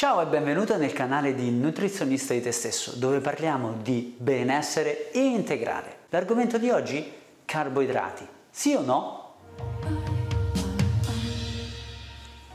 Ciao e benvenuto nel canale di Nutrizionista di te stesso, dove parliamo di benessere integrale. L'argomento di oggi? Carboidrati. Sì o no?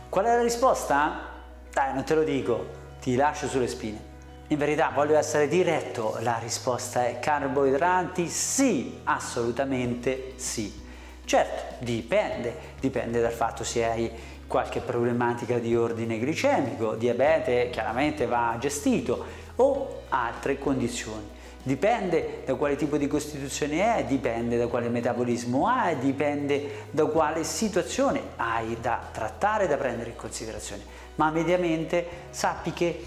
Qual è la risposta? Dai, non te lo dico, ti lascio sulle spine. In verità voglio essere diretto, la risposta è carboidrati sì, assolutamente sì. Certo, dipende, dipende dal fatto se hai qualche problematica di ordine glicemico, diabete chiaramente va gestito o altre condizioni. Dipende da quale tipo di costituzione è, dipende da quale metabolismo hai, dipende da quale situazione hai da trattare, da prendere in considerazione. Ma mediamente sappi che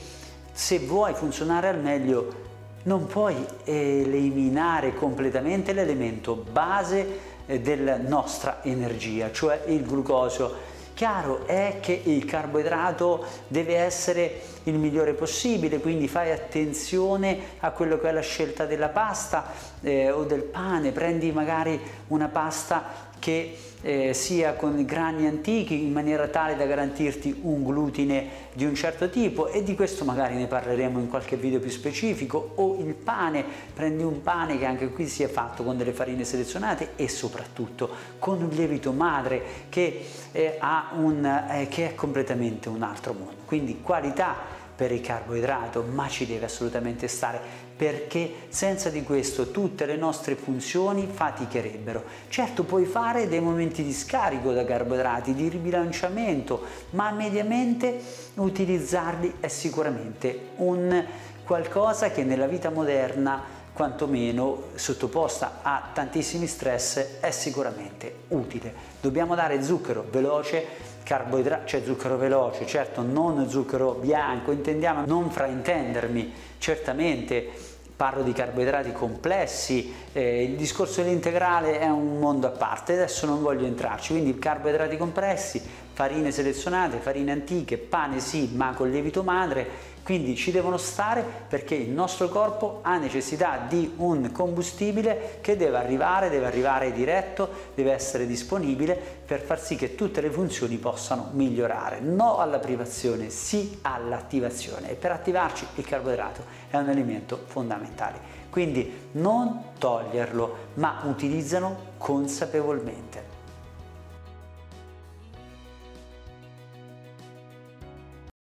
se vuoi funzionare al meglio non puoi eliminare completamente l'elemento base eh, della nostra energia, cioè il glucosio. Chiaro è che il carboidrato deve essere il migliore possibile, quindi fai attenzione a quello che è la scelta della pasta eh, o del pane, prendi magari una pasta che eh, sia con grani antichi in maniera tale da garantirti un glutine di un certo tipo e di questo magari ne parleremo in qualche video più specifico o il pane, prendi un pane che anche qui sia fatto con delle farine selezionate e soprattutto con un lievito madre che, eh, un, eh, che è completamente un altro mondo, quindi qualità per il carboidrato, ma ci deve assolutamente stare perché senza di questo tutte le nostre funzioni faticherebbero. Certo puoi fare dei momenti di scarico da carboidrati, di ribilanciamento, ma mediamente utilizzarli è sicuramente un qualcosa che nella vita moderna quantomeno sottoposta a tantissimi stress è sicuramente utile. Dobbiamo dare zucchero veloce carboidrati, cioè zucchero veloce, certo non zucchero bianco, intendiamo non fraintendermi, certamente parlo di carboidrati complessi, eh, il discorso dell'integrale è un mondo a parte, adesso non voglio entrarci, quindi carboidrati complessi, farine selezionate, farine antiche, pane sì, ma con lievito madre, quindi ci devono stare perché il nostro corpo ha necessità di un combustibile che deve arrivare, deve arrivare diretto, deve essere disponibile per far sì che tutte le funzioni possano migliorare. No alla privazione, sì all'attivazione e per attivarci il carboidrato è un elemento fondamentale. Quindi non toglierlo, ma utilizzano consapevolmente.